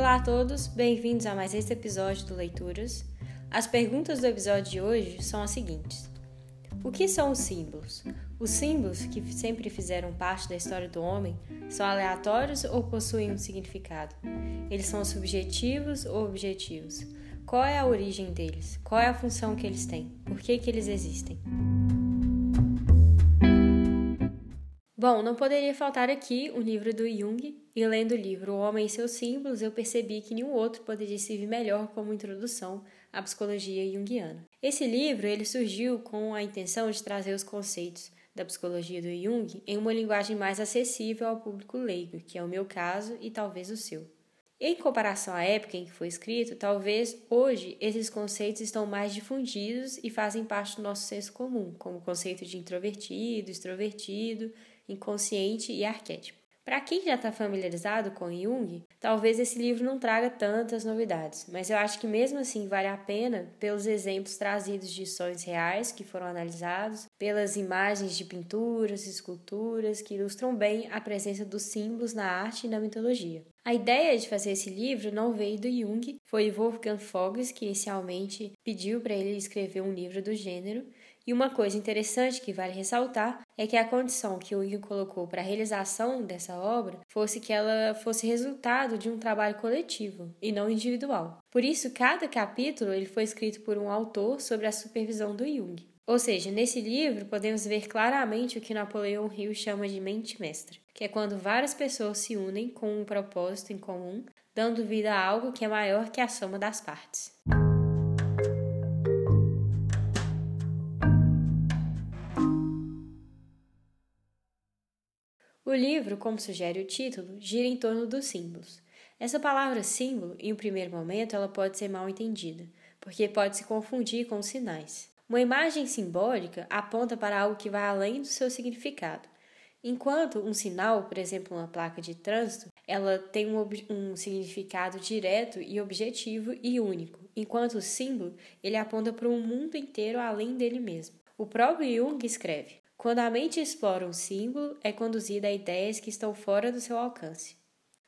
Olá a todos, bem-vindos a mais este episódio do Leituras. As perguntas do episódio de hoje são as seguintes: O que são os símbolos? Os símbolos, que sempre fizeram parte da história do homem, são aleatórios ou possuem um significado? Eles são subjetivos ou objetivos? Qual é a origem deles? Qual é a função que eles têm? Por que, que eles existem? Bom, não poderia faltar aqui um livro do Jung, e lendo o livro O Homem e seus Símbolos, eu percebi que nenhum outro poderia servir melhor como introdução à psicologia junguiana. Esse livro ele surgiu com a intenção de trazer os conceitos da psicologia do Jung em uma linguagem mais acessível ao público leigo, que é o meu caso e talvez o seu. Em comparação à época em que foi escrito, talvez hoje esses conceitos estão mais difundidos e fazem parte do nosso senso comum, como o conceito de introvertido, extrovertido, inconsciente e arquétipo. Para quem já está familiarizado com Jung, talvez esse livro não traga tantas novidades, mas eu acho que mesmo assim vale a pena pelos exemplos trazidos de sonhos reais que foram analisados, pelas imagens de pinturas esculturas que ilustram bem a presença dos símbolos na arte e na mitologia. A ideia de fazer esse livro não veio do Jung, foi Wolfgang Voges que inicialmente pediu para ele escrever um livro do gênero, e uma coisa interessante que vale ressaltar é que a condição que o Jung colocou para a realização dessa obra fosse que ela fosse resultado de um trabalho coletivo e não individual. Por isso, cada capítulo ele foi escrito por um autor sobre a supervisão do Jung. Ou seja, nesse livro podemos ver claramente o que Napoleão Hill chama de mente mestra, que é quando várias pessoas se unem com um propósito em comum, dando vida a algo que é maior que a soma das partes. O livro, como sugere o título, gira em torno dos símbolos. Essa palavra símbolo, em um primeiro momento, ela pode ser mal entendida, porque pode se confundir com sinais. Uma imagem simbólica aponta para algo que vai além do seu significado. Enquanto um sinal, por exemplo, uma placa de trânsito, ela tem um, um, significado direto e objetivo e único, enquanto o símbolo ele aponta para um mundo inteiro além dele mesmo. O próprio Jung escreve: quando a mente explora um símbolo, é conduzida a ideias que estão fora do seu alcance.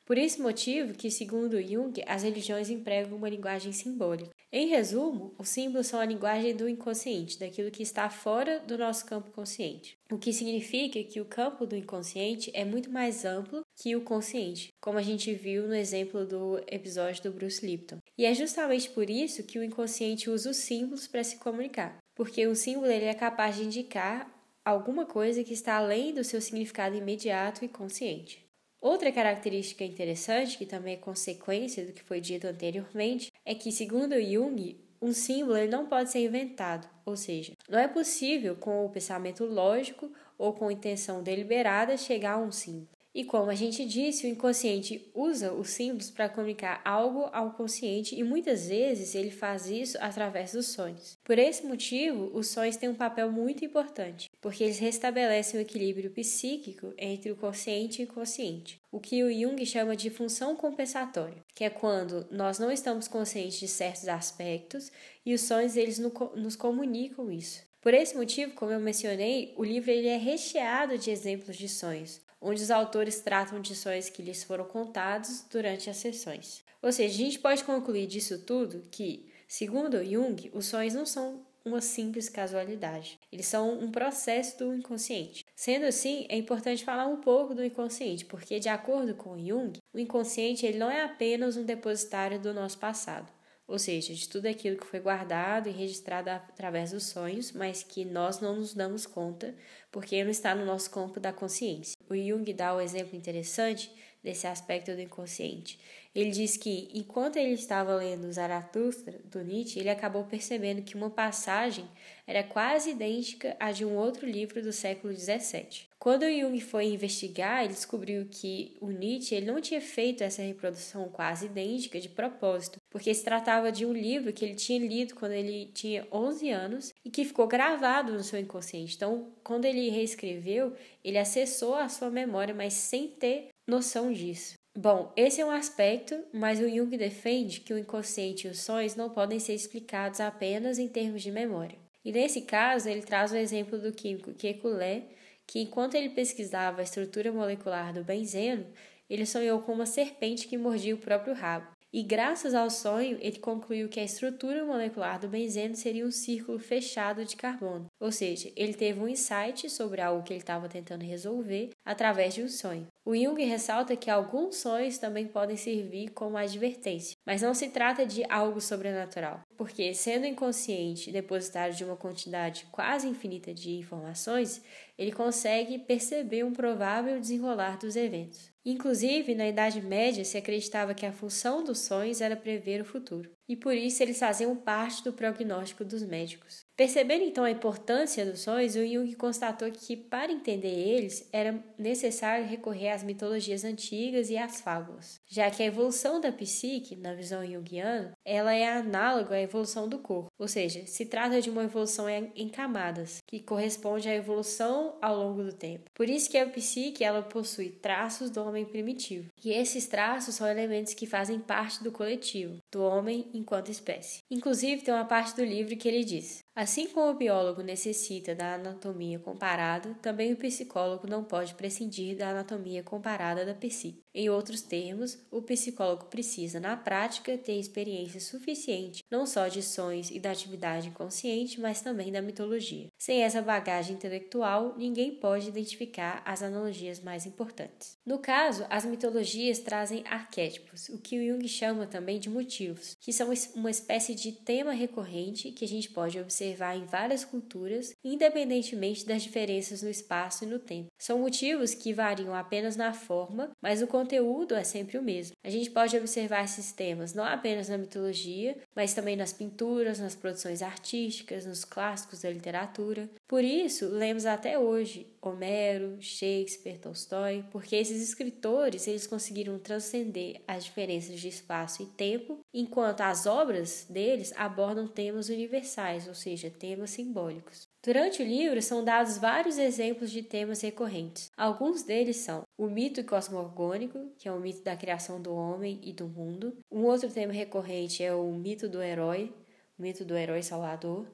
Por esse motivo que, segundo Jung, as religiões empregam uma linguagem simbólica. Em resumo, os símbolos são a linguagem do inconsciente, daquilo que está fora do nosso campo consciente. O que significa que o campo do inconsciente é muito mais amplo que o consciente, como a gente viu no exemplo do episódio do Bruce Lipton. E é justamente por isso que o inconsciente usa os símbolos para se comunicar, porque o símbolo ele é capaz de indicar alguma coisa que está além do seu significado imediato e consciente. Outra característica interessante, que também é consequência do que foi dito anteriormente, é que, segundo Jung, um símbolo não pode ser inventado, ou seja, não é possível, com o pensamento lógico ou com intenção deliberada, chegar a um símbolo. E como a gente disse, o inconsciente usa os símbolos para comunicar algo ao consciente e muitas vezes ele faz isso através dos sonhos. Por esse motivo, os sonhos têm um papel muito importante, porque eles restabelecem o equilíbrio psíquico entre o consciente e o inconsciente, o que o Jung chama de função compensatória, que é quando nós não estamos conscientes de certos aspectos e os sonhos eles nos comunicam isso. Por esse motivo, como eu mencionei, o livro ele é recheado de exemplos de sonhos, onde os autores tratam de sonhos que lhes foram contados durante as sessões. Ou seja, a gente pode concluir disso tudo que, segundo Jung, os sonhos não são uma simples casualidade. Eles são um processo do inconsciente. Sendo assim, é importante falar um pouco do inconsciente, porque de acordo com Jung, o inconsciente ele não é apenas um depositário do nosso passado ou seja, de tudo aquilo que foi guardado e registrado através dos sonhos, mas que nós não nos damos conta porque não está no nosso campo da consciência. O Jung dá um exemplo interessante desse aspecto do inconsciente. Ele diz que, enquanto ele estava lendo Zaratustra, do Nietzsche, ele acabou percebendo que uma passagem era quase idêntica à de um outro livro do século XVII. Quando Jung foi investigar, ele descobriu que o Nietzsche ele não tinha feito essa reprodução quase idêntica de propósito, porque se tratava de um livro que ele tinha lido quando ele tinha 11 anos e que ficou gravado no seu inconsciente. Então, quando ele reescreveu, ele acessou a sua memória, mas sem ter noção disso. Bom, esse é um aspecto, mas o Jung defende que o inconsciente e os sonhos não podem ser explicados apenas em termos de memória. E nesse caso, ele traz o exemplo do químico Kekulé, que enquanto ele pesquisava a estrutura molecular do benzeno, ele sonhou com uma serpente que mordia o próprio rabo. E graças ao sonho, ele concluiu que a estrutura molecular do benzeno seria um círculo fechado de carbono. Ou seja, ele teve um insight sobre algo que ele estava tentando resolver através de um sonho. O Jung ressalta que alguns sonhos também podem servir como advertência, mas não se trata de algo sobrenatural, porque, sendo inconsciente depositário de uma quantidade quase infinita de informações, ele consegue perceber um provável desenrolar dos eventos. Inclusive, na Idade Média, se acreditava que a função dos sonhos era prever o futuro, e por isso eles faziam parte do prognóstico dos médicos. Percebendo então a importância dos sonhos, o Jung constatou que, para entender eles, era necessário recorrer às mitologias antigas e às fábulas, já que a evolução da psique, na visão junguiana, ela é análoga à evolução do corpo, ou seja, se trata de uma evolução em camadas, que corresponde à evolução ao longo do tempo. Por isso que a psique ela possui traços do homem primitivo, e esses traços são elementos que fazem parte do coletivo, do homem enquanto espécie. Inclusive, tem uma parte do livro que ele diz: Assim como o biólogo necessita da anatomia comparada, também o psicólogo não pode prescindir da anatomia comparada da psique. Em outros termos, o psicólogo precisa, na prática, ter experiência suficiente não só de sonhos e da atividade inconsciente, mas também da mitologia. Sem essa bagagem intelectual, ninguém pode identificar as analogias mais importantes. No caso, as mitologias trazem arquétipos, o que Jung chama também de motivos, que são uma espécie de tema recorrente que a gente pode observar observar em várias culturas, independentemente das diferenças no espaço e no tempo. São motivos que variam apenas na forma, mas o conteúdo é sempre o mesmo. A gente pode observar esses temas não apenas na mitologia, mas também nas pinturas, nas produções artísticas, nos clássicos da literatura. Por isso, lemos até hoje Homero, Shakespeare, Tolstói, porque esses escritores eles conseguiram transcender as diferenças de espaço e tempo, enquanto as obras deles abordam temas universais, ou seja, temas simbólicos. Durante o livro são dados vários exemplos de temas recorrentes. Alguns deles são o mito cosmogônico, que é o mito da criação do homem e do mundo. Um outro tema recorrente é o mito do herói, o mito do herói salvador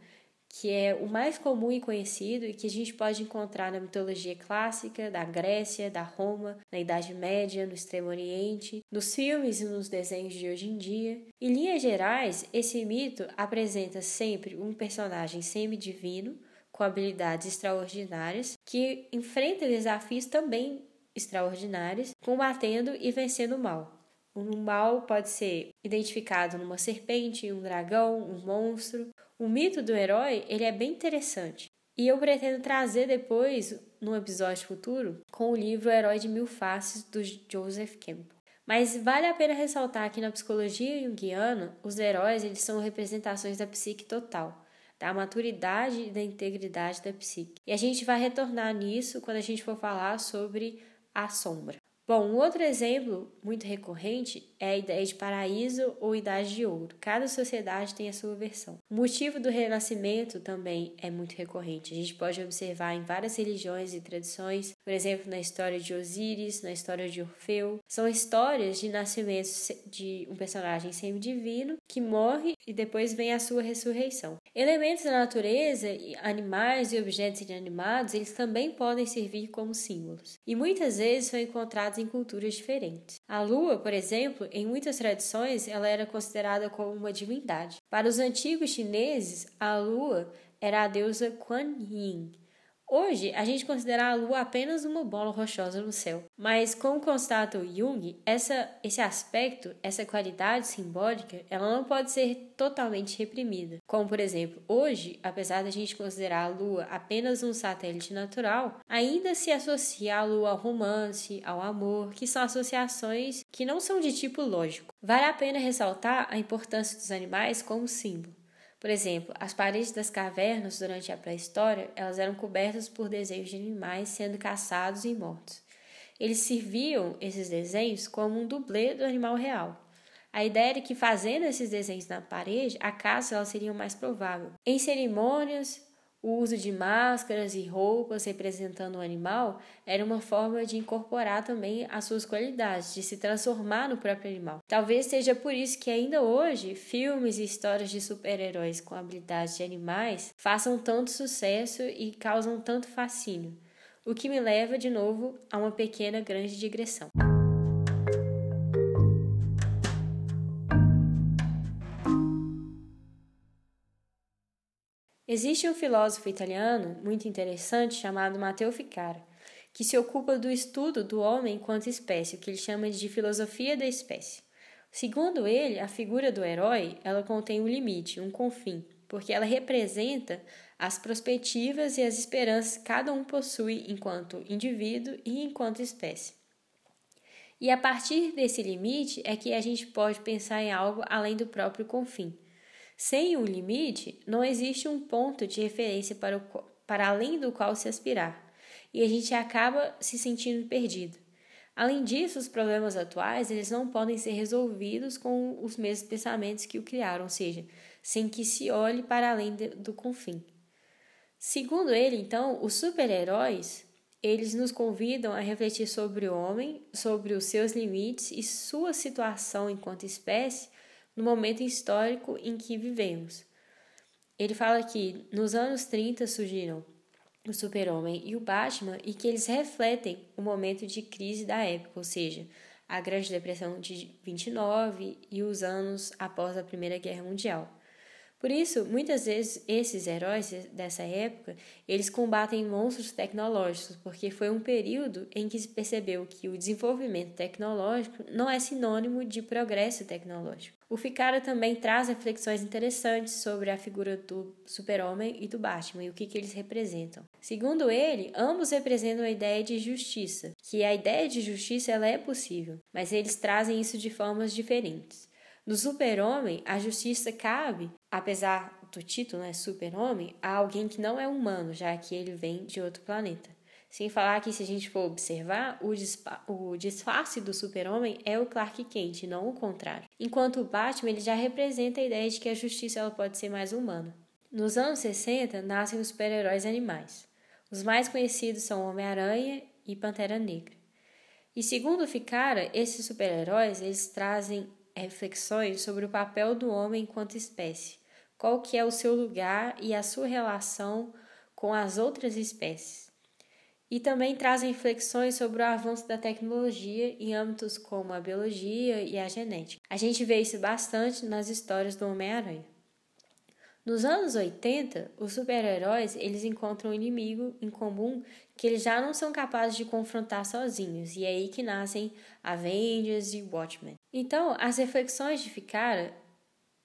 que é o mais comum e conhecido e que a gente pode encontrar na mitologia clássica, da Grécia, da Roma, na Idade Média, no Extremo Oriente, nos filmes e nos desenhos de hoje em dia. Em linhas gerais, esse mito apresenta sempre um personagem semidivino, com habilidades extraordinárias, que enfrenta desafios também extraordinários, combatendo e vencendo o mal. O mal pode ser identificado numa serpente, um dragão, um monstro, o mito do herói, ele é bem interessante. E eu pretendo trazer depois, num episódio futuro, com o livro O Herói de Mil Faces, do Joseph Campbell. Mas vale a pena ressaltar que na psicologia junguiana, os heróis eles são representações da psique total, da maturidade e da integridade da psique. E a gente vai retornar nisso quando a gente for falar sobre a sombra. Bom, um outro exemplo muito recorrente é a ideia de paraíso ou idade de ouro. Cada sociedade tem a sua versão. O motivo do renascimento também é muito recorrente. A gente pode observar em várias religiões e tradições, por exemplo, na história de Osíris, na história de Orfeu. São histórias de nascimento de um personagem semidivino que morre e depois vem a sua ressurreição. Elementos da natureza, animais e objetos inanimados, eles também podem servir como símbolos. E muitas vezes são encontrados em culturas diferentes. A lua, por exemplo, em muitas tradições, ela era considerada como uma divindade. Para os antigos chineses, a lua era a deusa Kuan Yin, Hoje, a gente considera a Lua apenas uma bola rochosa no céu, mas como constata o Jung, essa, esse aspecto, essa qualidade simbólica, ela não pode ser totalmente reprimida. Como, por exemplo, hoje, apesar da gente considerar a Lua apenas um satélite natural, ainda se associa a Lua ao romance, ao amor, que são associações que não são de tipo lógico. Vale a pena ressaltar a importância dos animais como símbolo. Por exemplo, as paredes das cavernas durante a pré-história, elas eram cobertas por desenhos de animais sendo caçados e mortos. Eles serviam esses desenhos como um dublê do animal real. A ideia era que fazendo esses desenhos na parede, a caça seria mais provável. Em cerimônias, o uso de máscaras e roupas representando o animal era uma forma de incorporar também as suas qualidades, de se transformar no próprio animal. Talvez seja por isso que ainda hoje filmes e histórias de super-heróis com habilidades de animais façam tanto sucesso e causam tanto fascínio. O que me leva de novo a uma pequena grande digressão. Existe um filósofo italiano muito interessante chamado Matteo Ficara, que se ocupa do estudo do homem enquanto espécie, o que ele chama de filosofia da espécie. Segundo ele, a figura do herói, ela contém um limite, um confim, porque ela representa as perspectivas e as esperanças que cada um possui enquanto indivíduo e enquanto espécie. E a partir desse limite é que a gente pode pensar em algo além do próprio confim. Sem um limite, não existe um ponto de referência para, o, para além do qual se aspirar, e a gente acaba se sentindo perdido. Além disso, os problemas atuais eles não podem ser resolvidos com os mesmos pensamentos que o criaram, ou seja, sem que se olhe para além de, do confim. Segundo ele, então, os super-heróis eles nos convidam a refletir sobre o homem, sobre os seus limites e sua situação enquanto espécie no momento histórico em que vivemos. Ele fala que nos anos 30 surgiram o Super-Homem e o Batman e que eles refletem o momento de crise da época, ou seja, a Grande Depressão de 29 e os anos após a Primeira Guerra Mundial. Por isso, muitas vezes esses heróis dessa época, eles combatem monstros tecnológicos, porque foi um período em que se percebeu que o desenvolvimento tecnológico não é sinônimo de progresso tecnológico. O Ficara também traz reflexões interessantes sobre a figura do Super-Homem e do Batman e o que, que eles representam. Segundo ele, ambos representam a ideia de justiça, que a ideia de justiça ela é possível, mas eles trazem isso de formas diferentes. No super-homem, a justiça cabe, apesar do título, né, super-homem, a alguém que não é humano, já que ele vem de outro planeta. Sem falar que, se a gente for observar, o, o disfarce do super-homem é o Clark Kent, não o contrário. Enquanto o Batman ele já representa a ideia de que a justiça ela pode ser mais humana. Nos anos 60, nascem os super-heróis animais. Os mais conhecidos são Homem-Aranha e Pantera Negra. E segundo Ficara, esses super-heróis eles trazem reflexões sobre o papel do homem enquanto espécie, qual que é o seu lugar e a sua relação com as outras espécies. E também trazem reflexões sobre o avanço da tecnologia em âmbitos como a biologia e a genética. A gente vê isso bastante nas histórias do Homem-Aranha. Nos anos 80, os super-heróis eles encontram um inimigo em comum que eles já não são capazes de confrontar sozinhos, e é aí que nascem Avengers e Watchmen. Então, as reflexões de Ficara,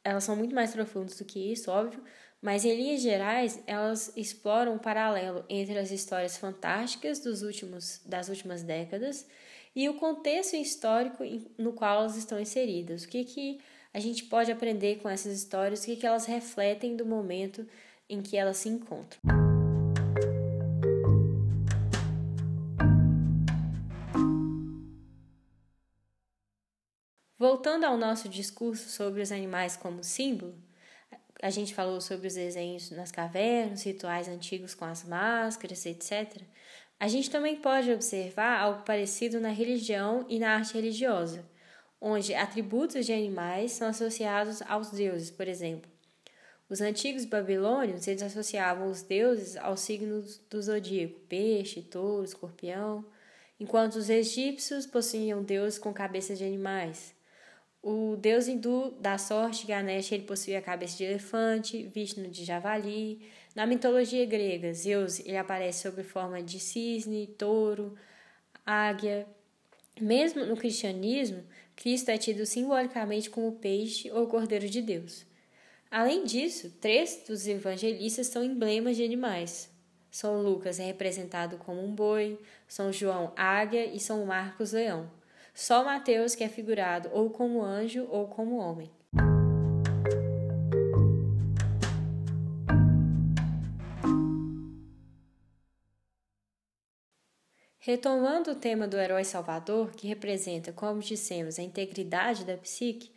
elas são muito mais profundas do que isso, óbvio, mas em linhas gerais, elas exploram um paralelo entre as histórias fantásticas dos últimos, das últimas décadas e o contexto histórico no qual elas estão inseridas. O que, que a gente pode aprender com essas histórias, o que, que elas refletem do momento em que elas se encontram. Voltando ao nosso discurso sobre os animais como símbolo, a gente falou sobre os desenhos nas cavernas, rituais antigos com as máscaras, etc. A gente também pode observar algo parecido na religião e na arte religiosa, onde atributos de animais são associados aos deuses, por exemplo. Os antigos babilônios eles associavam os deuses aos signos do zodíaco, peixe, touro, escorpião, enquanto os egípcios possuíam deuses com cabeças de animais. O deus hindu da sorte, Ganesha, ele possui a cabeça de elefante, Vishnu de javali. Na mitologia grega, Zeus ele aparece sob forma de cisne, touro, águia. Mesmo no cristianismo, Cristo é tido simbolicamente como peixe ou cordeiro de Deus. Além disso, três dos evangelistas são emblemas de animais. São Lucas é representado como um boi, São João águia e São Marcos leão. Só Mateus que é figurado ou como anjo ou como homem. Retomando o tema do herói salvador, que representa, como dissemos, a integridade da psique,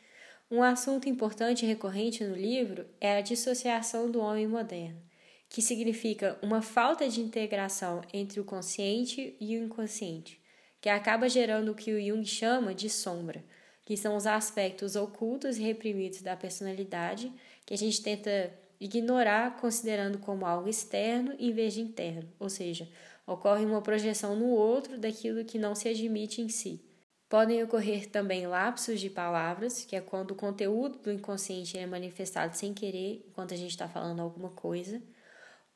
um assunto importante e recorrente no livro é a dissociação do homem moderno, que significa uma falta de integração entre o consciente e o inconsciente, que acaba gerando o que o Jung chama de sombra, que são os aspectos ocultos e reprimidos da personalidade que a gente tenta ignorar considerando como algo externo em vez de interno, ou seja, ocorre uma projeção no outro daquilo que não se admite em si. Podem ocorrer também lapsos de palavras, que é quando o conteúdo do inconsciente é manifestado sem querer enquanto a gente está falando alguma coisa.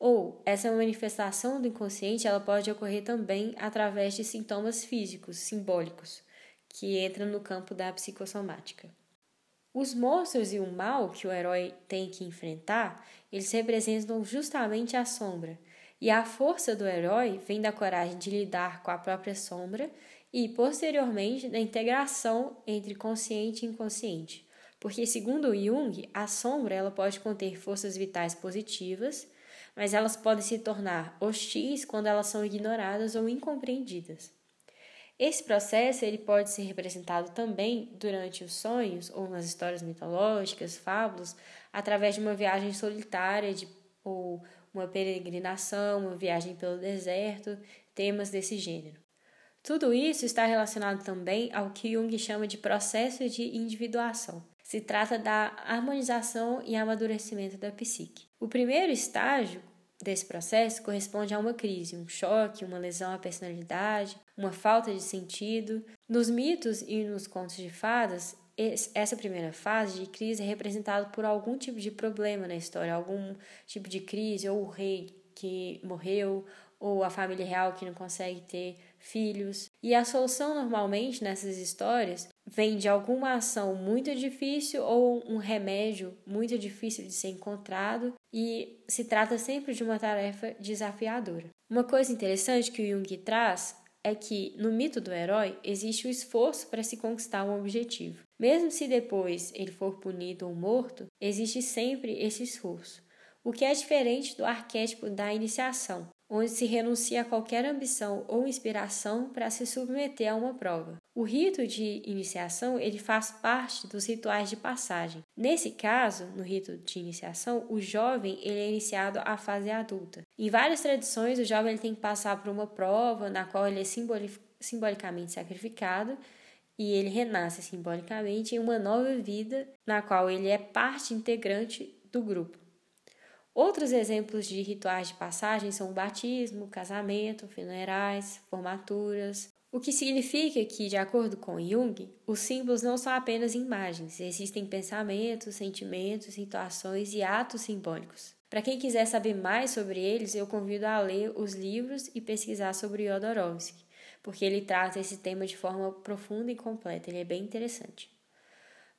Ou essa manifestação do inconsciente ela pode ocorrer também através de sintomas físicos, simbólicos, que entram no campo da psicossomática. Os monstros e o mal que o herói tem que enfrentar, eles representam justamente a sombra. E a força do herói vem da coragem de lidar com a própria sombra e, posteriormente, da integração entre consciente e inconsciente. Porque, segundo Jung, a sombra ela pode conter forças vitais positivas mas elas podem se tornar hostis quando elas são ignoradas ou incompreendidas. Esse processo ele pode ser representado também durante os sonhos ou nas histórias mitológicas, fábulas, através de uma viagem solitária de, ou uma peregrinação, uma viagem pelo deserto, temas desse gênero. Tudo isso está relacionado também ao que Jung chama de processo de individuação. Se trata da harmonização e amadurecimento da psique. O primeiro estágio desse processo corresponde a uma crise, um choque, uma lesão à personalidade, uma falta de sentido. Nos mitos e nos contos de fadas, essa primeira fase de crise é representada por algum tipo de problema na história, algum tipo de crise, ou o rei que morreu, ou a família real que não consegue ter filhos. E a solução normalmente nessas histórias vem de alguma ação muito difícil ou um remédio muito difícil de ser encontrado e se trata sempre de uma tarefa desafiadora. Uma coisa interessante que o Jung traz é que no mito do herói existe o esforço para se conquistar um objetivo. Mesmo se depois ele for punido ou morto, existe sempre esse esforço. O que é diferente do arquétipo da iniciação, onde se renuncia a qualquer ambição ou inspiração para se submeter a uma prova. O rito de iniciação ele faz parte dos rituais de passagem. Nesse caso, no rito de iniciação, o jovem ele é iniciado à fase adulta. Em várias tradições, o jovem ele tem que passar por uma prova na qual ele é simbolicamente sacrificado e ele renasce simbolicamente em uma nova vida na qual ele é parte integrante do grupo. Outros exemplos de rituais de passagem são o batismo, casamento, funerais, formaturas, o que significa que, de acordo com Jung, os símbolos não são apenas imagens, existem pensamentos, sentimentos, situações e atos simbólicos. Para quem quiser saber mais sobre eles, eu convido a ler os livros e pesquisar sobre Jodorowsky, porque ele trata esse tema de forma profunda e completa, ele é bem interessante.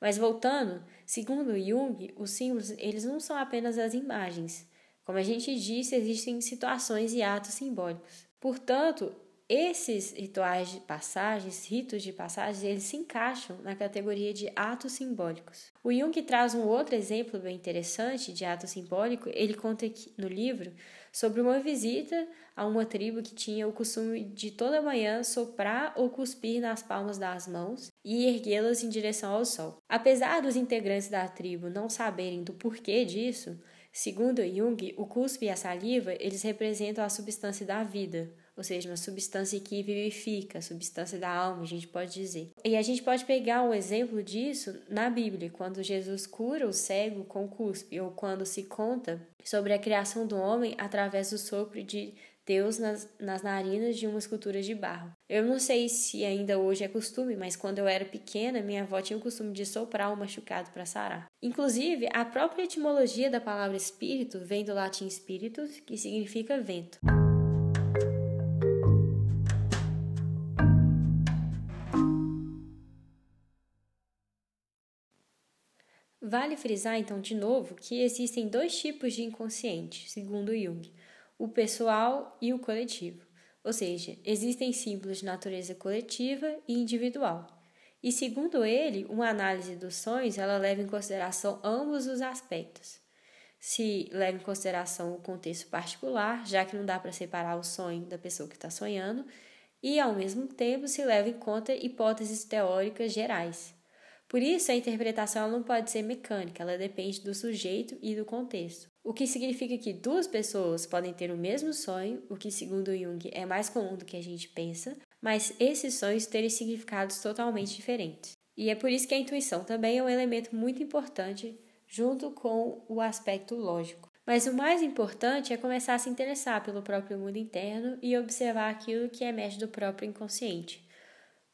Mas voltando, segundo Jung, os símbolos eles não são apenas as imagens. Como a gente disse, existem situações e atos simbólicos. Portanto, esses rituais de passagens, ritos de passagens, eles se encaixam na categoria de atos simbólicos. O Jung traz um outro exemplo bem interessante de ato simbólico. Ele conta no livro sobre uma visita a uma tribo que tinha o costume de toda manhã soprar ou cuspir nas palmas das mãos e erguê-las em direção ao sol. Apesar dos integrantes da tribo não saberem do porquê disso, segundo Jung, o cuspe e a saliva eles representam a substância da vida ou seja, uma substância que vivifica, substância da alma, a gente pode dizer. E a gente pode pegar um exemplo disso na Bíblia, quando Jesus cura o cego com cuspe, ou quando se conta sobre a criação do homem através do sopro de Deus nas, nas narinas de uma escultura de barro. Eu não sei se ainda hoje é costume, mas quando eu era pequena, minha avó tinha o costume de soprar o machucado para sarar. Inclusive, a própria etimologia da palavra espírito vem do latim spiritus, que significa vento. Vale frisar então de novo que existem dois tipos de inconsciente, segundo Jung: o pessoal e o coletivo. Ou seja, existem símbolos de natureza coletiva e individual. E segundo ele, uma análise dos sonhos ela leva em consideração ambos os aspectos. Se leva em consideração o contexto particular, já que não dá para separar o sonho da pessoa que está sonhando, e ao mesmo tempo se leva em conta hipóteses teóricas gerais, por isso, a interpretação não pode ser mecânica, ela depende do sujeito e do contexto. O que significa que duas pessoas podem ter o mesmo sonho, o que, segundo Jung, é mais comum do que a gente pensa, mas esses sonhos terem significados totalmente diferentes. E é por isso que a intuição também é um elemento muito importante, junto com o aspecto lógico. Mas o mais importante é começar a se interessar pelo próprio mundo interno e observar aquilo que emerge do próprio inconsciente.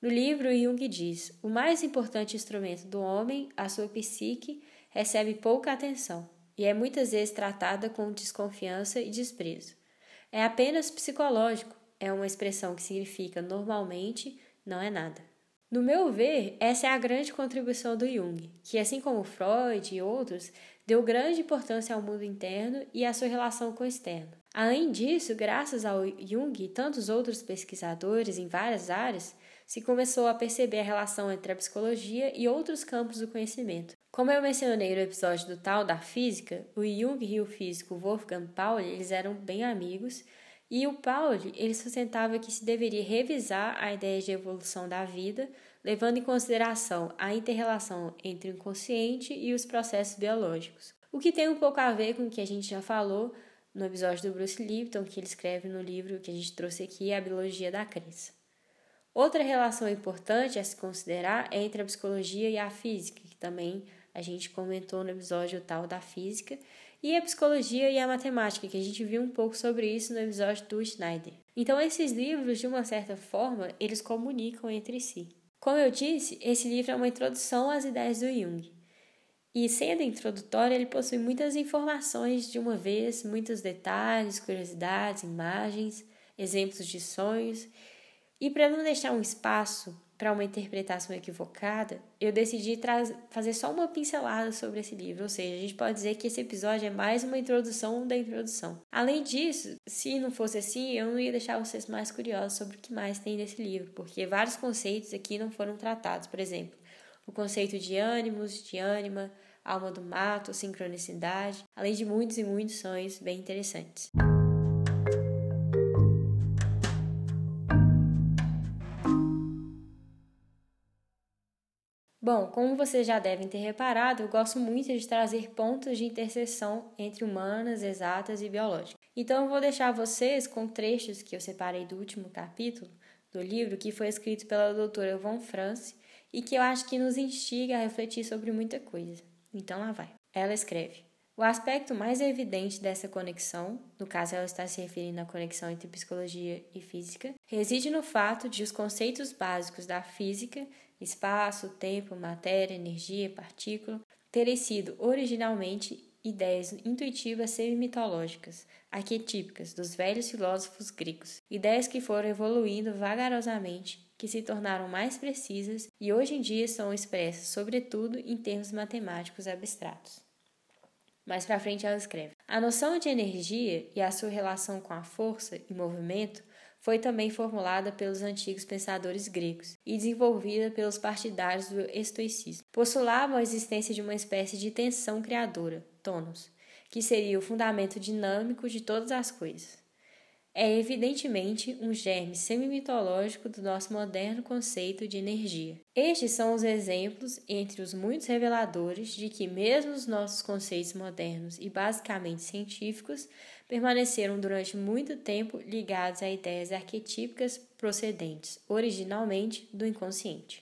No livro, Jung diz: o mais importante instrumento do homem, a sua psique, recebe pouca atenção. e é muitas vezes tratada com desconfiança e desprezo. É apenas psicológico, é uma expressão que significa normalmente não é nada. No meu ver, essa é a grande contribuição do Jung, que, assim como Freud e outros, deu grande importância ao mundo interno e à sua relação com o externo. Além disso, graças ao Jung e tantos outros pesquisadores em várias áreas, se começou a perceber a relação entre a psicologia e outros campos do conhecimento. Como eu mencionei no episódio do Tal da Física, o Jung e o físico Wolfgang Pauli eles eram bem amigos e o Pauli ele sustentava que se deveria revisar a ideia de evolução da vida, levando em consideração a interrelação entre o inconsciente e os processos biológicos. O que tem um pouco a ver com o que a gente já falou no episódio do Bruce Lipton, que ele escreve no livro que a gente trouxe aqui, A Biologia da Crença. Outra relação importante a se considerar é entre a psicologia e a física, que também a gente comentou no episódio tal da física, e a psicologia e a matemática, que a gente viu um pouco sobre isso no episódio do Schneider. Então, esses livros, de uma certa forma, eles comunicam entre si. Como eu disse, esse livro é uma introdução às ideias do Jung. E sendo introdutório, ele possui muitas informações de uma vez, muitos detalhes, curiosidades, imagens, exemplos de sonhos. E para não deixar um espaço para uma interpretação equivocada, eu decidi fazer só uma pincelada sobre esse livro, ou seja, a gente pode dizer que esse episódio é mais uma introdução da introdução. Além disso, se não fosse assim, eu não ia deixar vocês mais curiosos sobre o que mais tem nesse livro, porque vários conceitos aqui não foram tratados. Por exemplo, o conceito de ânimos, de ânima, alma do mato, sincronicidade, além de muitos e muitos sonhos bem interessantes. Bom, como vocês já devem ter reparado, eu gosto muito de trazer pontos de interseção entre humanas, exatas e biológicas. Então eu vou deixar vocês com trechos que eu separei do último capítulo do livro, que foi escrito pela doutora Von France e que eu acho que nos instiga a refletir sobre muita coisa. Então lá vai. Ela escreve: O aspecto mais evidente dessa conexão, no caso ela está se referindo à conexão entre psicologia e física, reside no fato de os conceitos básicos da física espaço, tempo, matéria, energia, partícula, terem sido originalmente ideias intuitivas semi-mitológicas, arquetípicas dos velhos filósofos gregos, ideias que foram evoluindo vagarosamente, que se tornaram mais precisas e hoje em dia são expressas sobretudo em termos matemáticos abstratos. Mais para frente ela escreve: A noção de energia e a sua relação com a força e movimento foi também formulada pelos antigos pensadores gregos e desenvolvida pelos partidários do estoicismo. Postulavam a existência de uma espécie de tensão criadora, tonos, que seria o fundamento dinâmico de todas as coisas é evidentemente um germe semi-mitológico do nosso moderno conceito de energia. Estes são os exemplos, entre os muitos reveladores, de que mesmo os nossos conceitos modernos e basicamente científicos permaneceram durante muito tempo ligados a ideias arquetípicas procedentes, originalmente, do inconsciente.